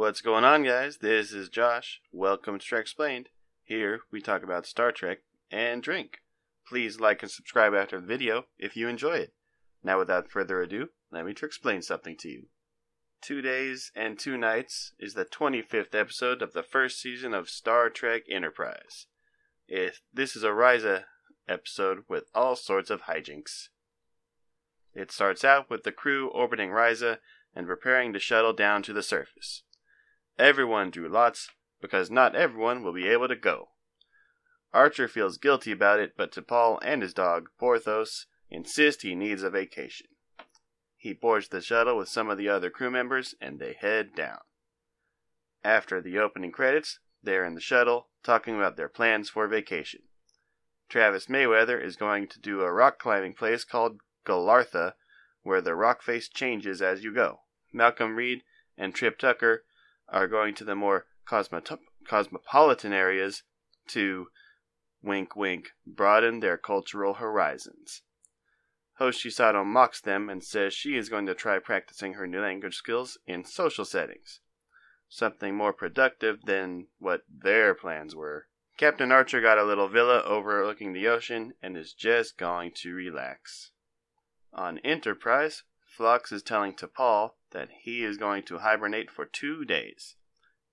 What's going on, guys? This is Josh. Welcome to Treksplained. Here we talk about Star Trek and drink. Please like and subscribe after the video if you enjoy it. Now, without further ado, let me explain something to you. Two Days and Two Nights is the 25th episode of the first season of Star Trek Enterprise. This is a Risa episode with all sorts of hijinks. It starts out with the crew orbiting Risa and preparing to shuttle down to the surface. Everyone drew lots because not everyone will be able to go. Archer feels guilty about it, but T'Pol and his dog, Porthos, insist he needs a vacation. He boards the shuttle with some of the other crew members and they head down. After the opening credits, they're in the shuttle talking about their plans for vacation. Travis Mayweather is going to do a rock climbing place called Galartha, where the rock face changes as you go. Malcolm Reed and Trip Tucker are going to the more cosmopolitan areas to, wink wink, broaden their cultural horizons. Hoshi Sato mocks them and says she is going to try practicing her new language skills in social settings. Something more productive than what their plans were. Captain Archer got a little villa overlooking the ocean and is just going to relax. On Enterprise, Phlox is telling T'Pol that he is going to hibernate for two days.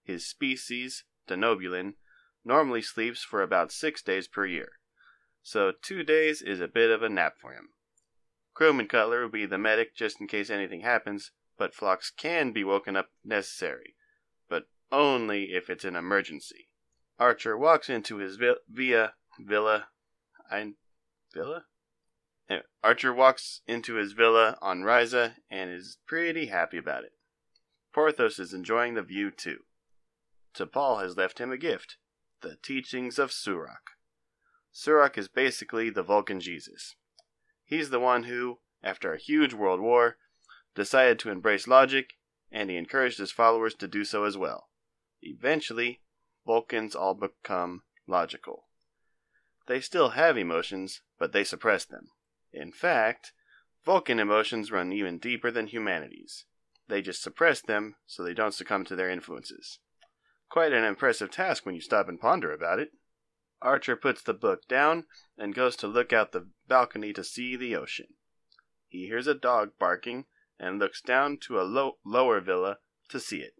His species, Denobulan, normally sleeps for about six days per year, so two days is a bit of a nap for him. Crewman Cutler will be the medic just in case anything happens, but Phlox can be woken up necessary, but only if it's an emergency. Archer walks into his vi- via villa. I villa. Archer walks into his villa on Risa and is pretty happy about it. Porthos is enjoying the view too. T'Pol has left him a gift the teachings of Surak. Surak is basically the Vulcan Jesus. He's the one who, after a huge world war, decided to embrace logic, and he encouraged his followers to do so as well. Eventually, Vulcans all become logical. They still have emotions, but they suppress them. In fact, Vulcan emotions run even deeper than humanity's. They just suppress them so they don't succumb to their influences. Quite an impressive task when you stop and ponder about it. Archer puts the book down and goes to look out the balcony to see the ocean. He hears a dog barking and looks down to a low, lower villa to see it.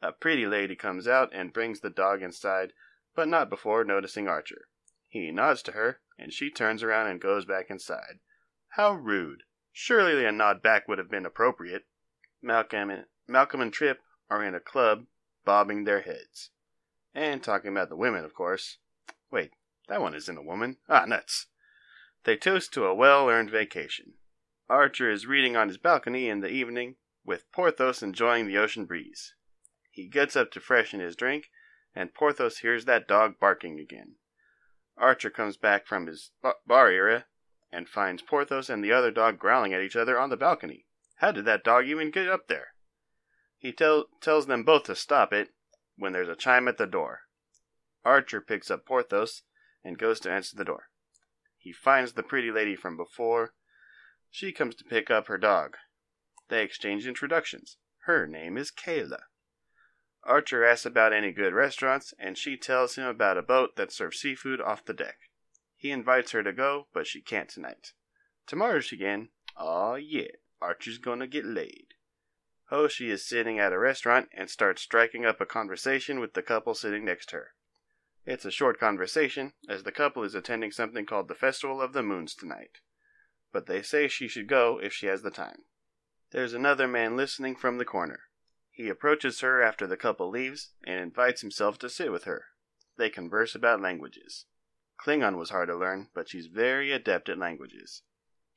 A pretty lady comes out and brings the dog inside, but not before noticing Archer. He nods to her, and she turns around and goes back inside. How rude! Surely a nod back would have been appropriate. Malcolm and, Malcolm and Trip are in a club, bobbing their heads. And talking about the women, of course. Wait, that one isn't a woman. Ah, nuts. They toast to a well earned vacation. Archer is reading on his balcony in the evening, with Porthos enjoying the ocean breeze. He gets up to freshen his drink, and Porthos hears that dog barking again. Archer comes back from his bar area and finds Porthos and the other dog growling at each other on the balcony. How did that dog even get up there? He tell, tells them both to stop it when there's a chime at the door. Archer picks up Porthos and goes to answer the door. He finds the pretty lady from before. She comes to pick up her dog. They exchange introductions. Her name is Keyla. Archer asks about any good restaurants, and she tells him about a boat that serves seafood off the deck. He invites her to go, but she can't tonight. Tomorrow she can. Aw, yeah, Archer's gonna get laid. Hoshi is sitting at a restaurant and starts striking up a conversation with the couple sitting next to her. It's a short conversation, as the couple is attending something called the Festival of the Moons tonight. But they say she should go if she has the time. There's another man listening from the corner. He approaches her after the couple leaves and invites himself to sit with her. They converse about languages. Klingon was hard to learn, but she's very adept at languages.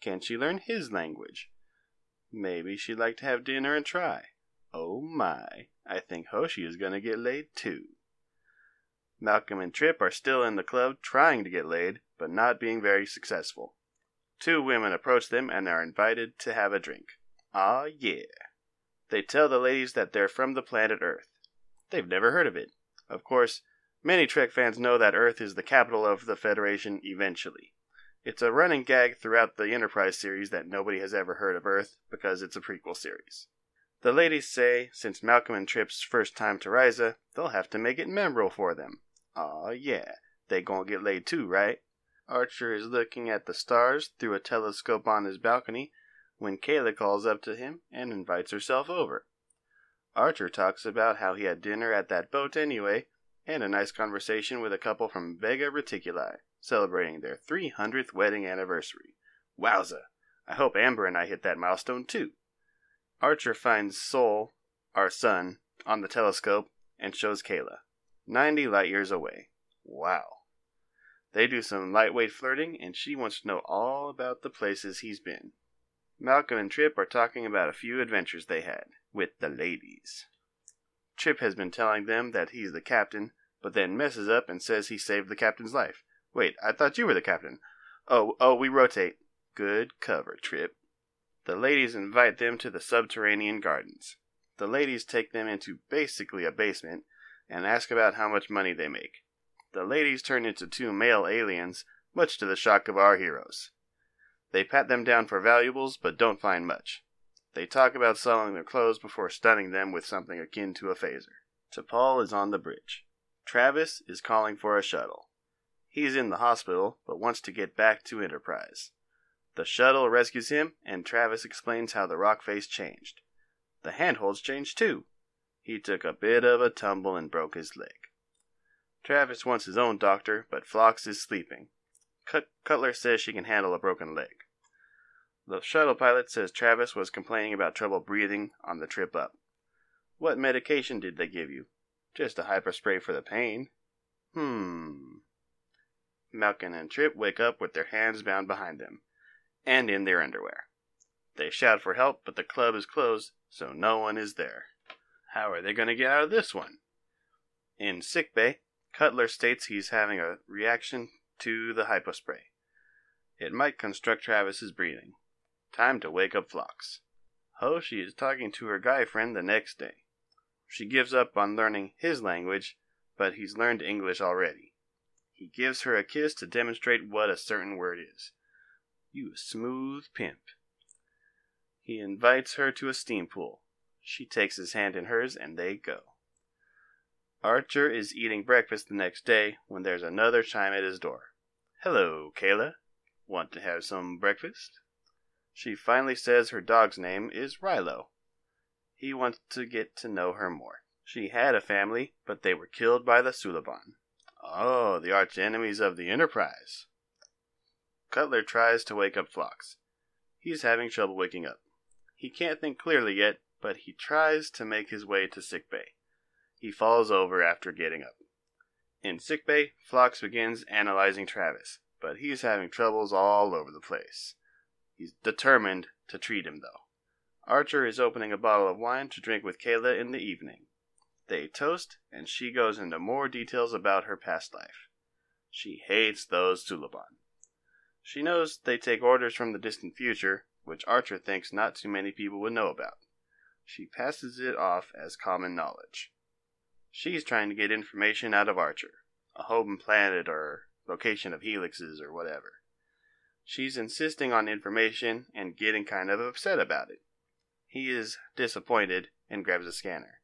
Can she learn his language? Maybe she'd like to have dinner and try. Oh my, I think Hoshi is gonna get laid too. Malcolm and Trip are still in the club trying to get laid, but not being very successful. Two women approach them and are invited to have a drink. Ah, yeah. They tell the ladies that they're from the planet Earth. They've never heard of it. Of course, many Trek fans know that Earth is the capital of the Federation eventually. It's a running gag throughout the Enterprise series that nobody has ever heard of Earth because it's a prequel series. The ladies say since Malcolm and Trip's first time to Risa, they'll have to make it memorable for them. Aw, yeah, they gonna get laid too, right? Archer is looking at the stars through a telescope on his balcony when Keyla calls up to him and invites herself over. Archer talks about how he had dinner at that boat anyway, and a nice conversation with a couple from Vega Reticuli, celebrating their 300th wedding anniversary. Wowza! I hope Amber and I hit that milestone too. Archer finds Sol, our sun, on the telescope and shows Keyla. 90 light years away. Wow. They do some lightweight flirting, and she wants to know all about the places he's been. Malcolm and Trip are talking about a few adventures they had with the ladies. Trip has been telling them that he's the captain, but then messes up and says he saved the captain's life. Wait, I thought you were the captain. Oh, oh, we rotate. Good cover, Trip. The ladies invite them to the subterranean gardens. The ladies take them into basically a basement and ask about how much money they make. The ladies turn into two male aliens, much to the shock of our heroes. They pat them down for valuables, but don't find much. They talk about selling their clothes before stunning them with something akin to a phaser. T'Pol is on the bridge. Travis is calling for a shuttle. He's in the hospital, but wants to get back to Enterprise. The shuttle rescues him, and Travis explains how the rock face changed. The handholds changed too. He took a bit of a tumble and broke his leg. Travis wants his own doctor, but Phlox is sleeping. Cut- Cutler says she can handle a broken leg. The shuttle pilot says Travis was complaining about trouble breathing on the trip up. What medication did they give you? Just a hyperspray for the pain. Hmm. Malcolm and Trip wake up with their hands bound behind them, and in their underwear. They shout for help, but the club is closed, so no one is there. How are they going to get out of this one? In sickbay, Cutler states he's having a reaction to the hypospray. It might construct Travis's breathing. Time to wake up Phlox. Hoshi is talking to her guy friend the next day. She gives up on learning his language, but he's learned English already. He gives her a kiss to demonstrate what a certain word is. You smooth pimp. He invites her to a steam pool. She takes his hand in hers and they go. Archer is eating breakfast the next day when there's another chime at his door. Hello, Keyla. Want to have some breakfast? She finally says her dog's name is Rilo. He wants to get to know her more. She had a family, but they were killed by the Suliban. Oh, the arch enemies of the Enterprise. Cutler tries to wake up Phlox. He's having trouble waking up. He can't think clearly yet, but he tries to make his way to sickbay. He falls over after getting up. In sickbay, Phlox begins analyzing Travis, but he's having troubles all over the place. He's determined to treat him, though. Archer is opening a bottle of wine to drink with Keyla in the evening. They toast, and she goes into more details about her past life. She hates those Suliban. She knows they take orders from the distant future, which Archer thinks not too many people would know about. She passes it off as common knowledge. She's trying to get information out of Archer, a home planet or location of helixes or whatever. She's insisting on information and getting kind of upset about it. He is disappointed and grabs a scanner.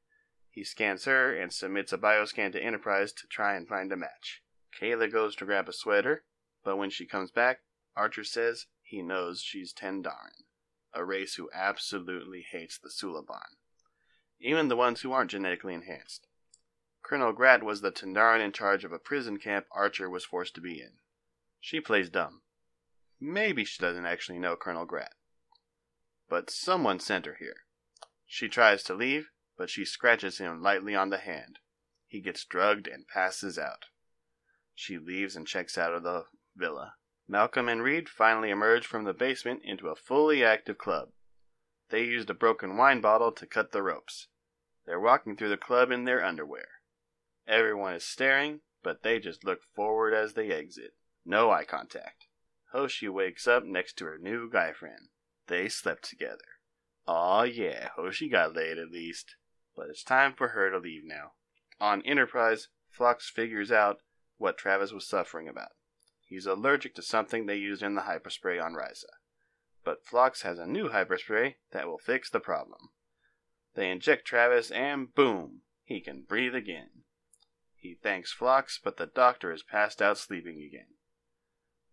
He scans her and submits a bioscan to Enterprise to try and find a match. Keyla goes to grab a sweater, but when she comes back, Archer says he knows she's Tandaran, a race who absolutely hates the Suliban, even the ones who aren't genetically enhanced. Colonel Grat was the Tandaran in charge of a prison camp Archer was forced to be in. She plays dumb. Maybe she doesn't actually know Colonel Grat. But someone sent her here. She tries to leave, but she scratches him lightly on the hand. He gets drugged and passes out. She leaves and checks out of the villa. Malcolm and Reed finally emerge from the basement into a fully active club. They used a broken wine bottle to cut the ropes. They're walking through the club in their underwear. Everyone is staring, but they just look forward as they exit. No eye contact. Oh, Hoshi wakes up next to her new guy friend. They slept together. Aw yeah, oh, Hoshi got laid at least. But it's time for her to leave now. On Enterprise, Phlox figures out what Travis was suffering about. He's allergic to something they used in the hyperspray on Risa. But Phlox has a new hyperspray that will fix the problem. They inject Travis, and boom, he can breathe again. He thanks Phlox, but the doctor is passed out sleeping again.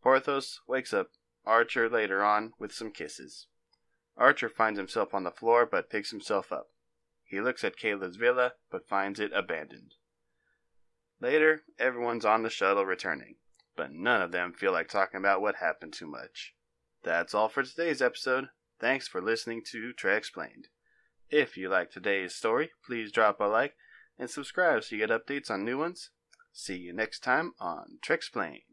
Porthos wakes up Archer later on with some kisses. Archer finds himself on the floor but picks himself up. He looks at Keyla's villa but finds it abandoned. Later, everyone's on the shuttle returning, but none of them feel like talking about what happened too much. That's all for today's episode. Thanks for listening to Treksplained. If you like today's story, please drop a like and subscribe so you get updates on new ones. See you next time on Treksplained.